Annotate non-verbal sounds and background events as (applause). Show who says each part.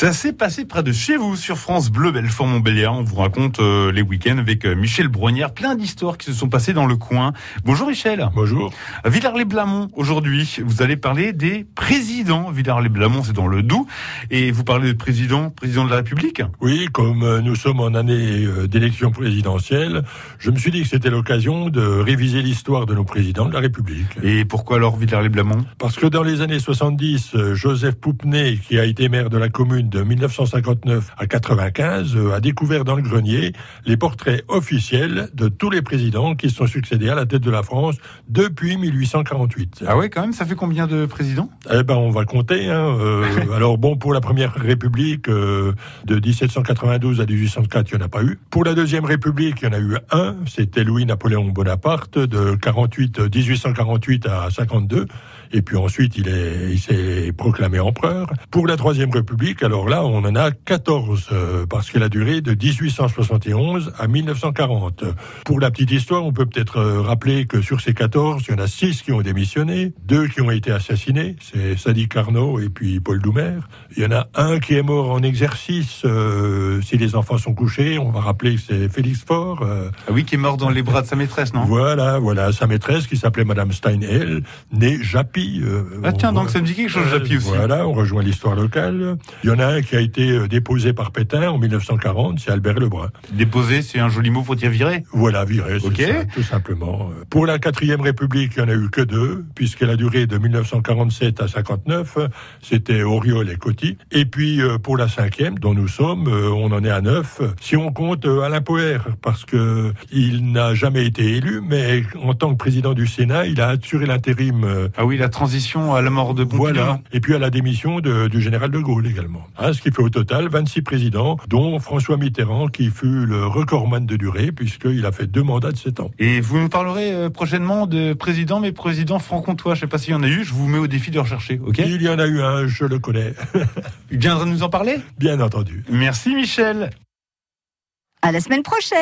Speaker 1: Ça s'est passé près de chez vous sur France Bleu Belfort-Montbéliard. On vous raconte euh, les week-ends avec euh, Michel Brognard. Plein d'histoires qui se sont passées dans le coin. Bonjour Michel.
Speaker 2: Bonjour.
Speaker 1: Villars-les-Blamont, aujourd'hui, vous allez parler des présidents. Villars-les-Blamont, c'est dans le Doubs. Et vous parlez de président, président de la République?
Speaker 2: Oui, comme euh, nous sommes en année d'élection présidentielle, je me suis dit que c'était l'occasion de réviser l'histoire de nos présidents de la République.
Speaker 1: Et pourquoi alors Villars-les-Blamont?
Speaker 2: Parce que dans les années 70, euh, Joseph Poupenay, qui a été maire de la commune de 1959 à 95, euh, a découvert dans le grenier les portraits officiels de tous les présidents qui se sont succédés à la tête de la France depuis 1848.
Speaker 1: Ah ouais, quand même, ça fait combien de présidents?
Speaker 2: Eh ben, on va compter. Hein. Euh, (laughs) alors bon, pour la première République euh, de 1792 à 1804, il n'y en a pas eu. Pour la deuxième République, il y en a eu un. C'était Louis-Napoléon Bonaparte de 48, 1848 à 52. Et puis ensuite, il est, il s'est proclamé empereur. Pour la troisième République, alors là, on en a 14 euh, parce qu'elle a duré de 1871 à 1940. Pour la petite histoire, on peut peut-être euh, rappeler que sur ces 14, il y en a 6 qui ont démissionné, deux qui ont été assassinés, c'est Sadi Carnot et puis Paul Doumer. Il y en a un qui est mort en exercice euh, si les enfants sont couchés. On va rappeler que c'est Félix Faure. euh,
Speaker 1: Ah oui, qui est mort dans les bras de sa maîtresse, non?
Speaker 2: Voilà, voilà, sa maîtresse qui s'appelait Madame Steinhell, née Japy. Euh,
Speaker 1: Ah tiens,
Speaker 2: on
Speaker 1: donc ça me dit quelque chose, Japy aussi.
Speaker 2: Voilà, on rejoint l'histoire locale. Il y en a un qui a été euh, déposé par Pétain en 1940, c'est Albert Lebrun.
Speaker 1: Déposé, c'est un joli mot pour dire viré.
Speaker 2: Voilà, viré, c'est
Speaker 1: Ok.
Speaker 2: ça, tout simplement. Pour la quatrième République, il n'y en a eu que deux, puisqu'elle a duré de 1947 à 59. C'était Auriol et Coty. Et puis, euh, pour la cinquième, dont nous sommes, euh, on en est à neuf. Si on compte euh, Alain Poher, parce que il n'a jamais été élu, mais en tant que président du Sénat, il a assuré l'intérim euh,
Speaker 1: Ah oui, la transition à la mort de Pompidou.
Speaker 2: voilà. Et puis à la démission de- du général de Gaulle également. Hein, ce qui fait au total 26 présidents, dont François Mitterrand, qui fut le recordman de durée, puisqu'il a fait deux mandats de 7 ans.
Speaker 1: Et vous nous parlerez euh, prochainement de président, mais président franc-comtois. Je sais pas s'il y en a eu. Je vous mets au défi de rechercher. Ok?
Speaker 2: Il y en a eu un, je le connais,
Speaker 1: Il (laughs) viendra nous en parler?
Speaker 2: bien entendu.
Speaker 1: Merci Michel.
Speaker 3: À la semaine prochaine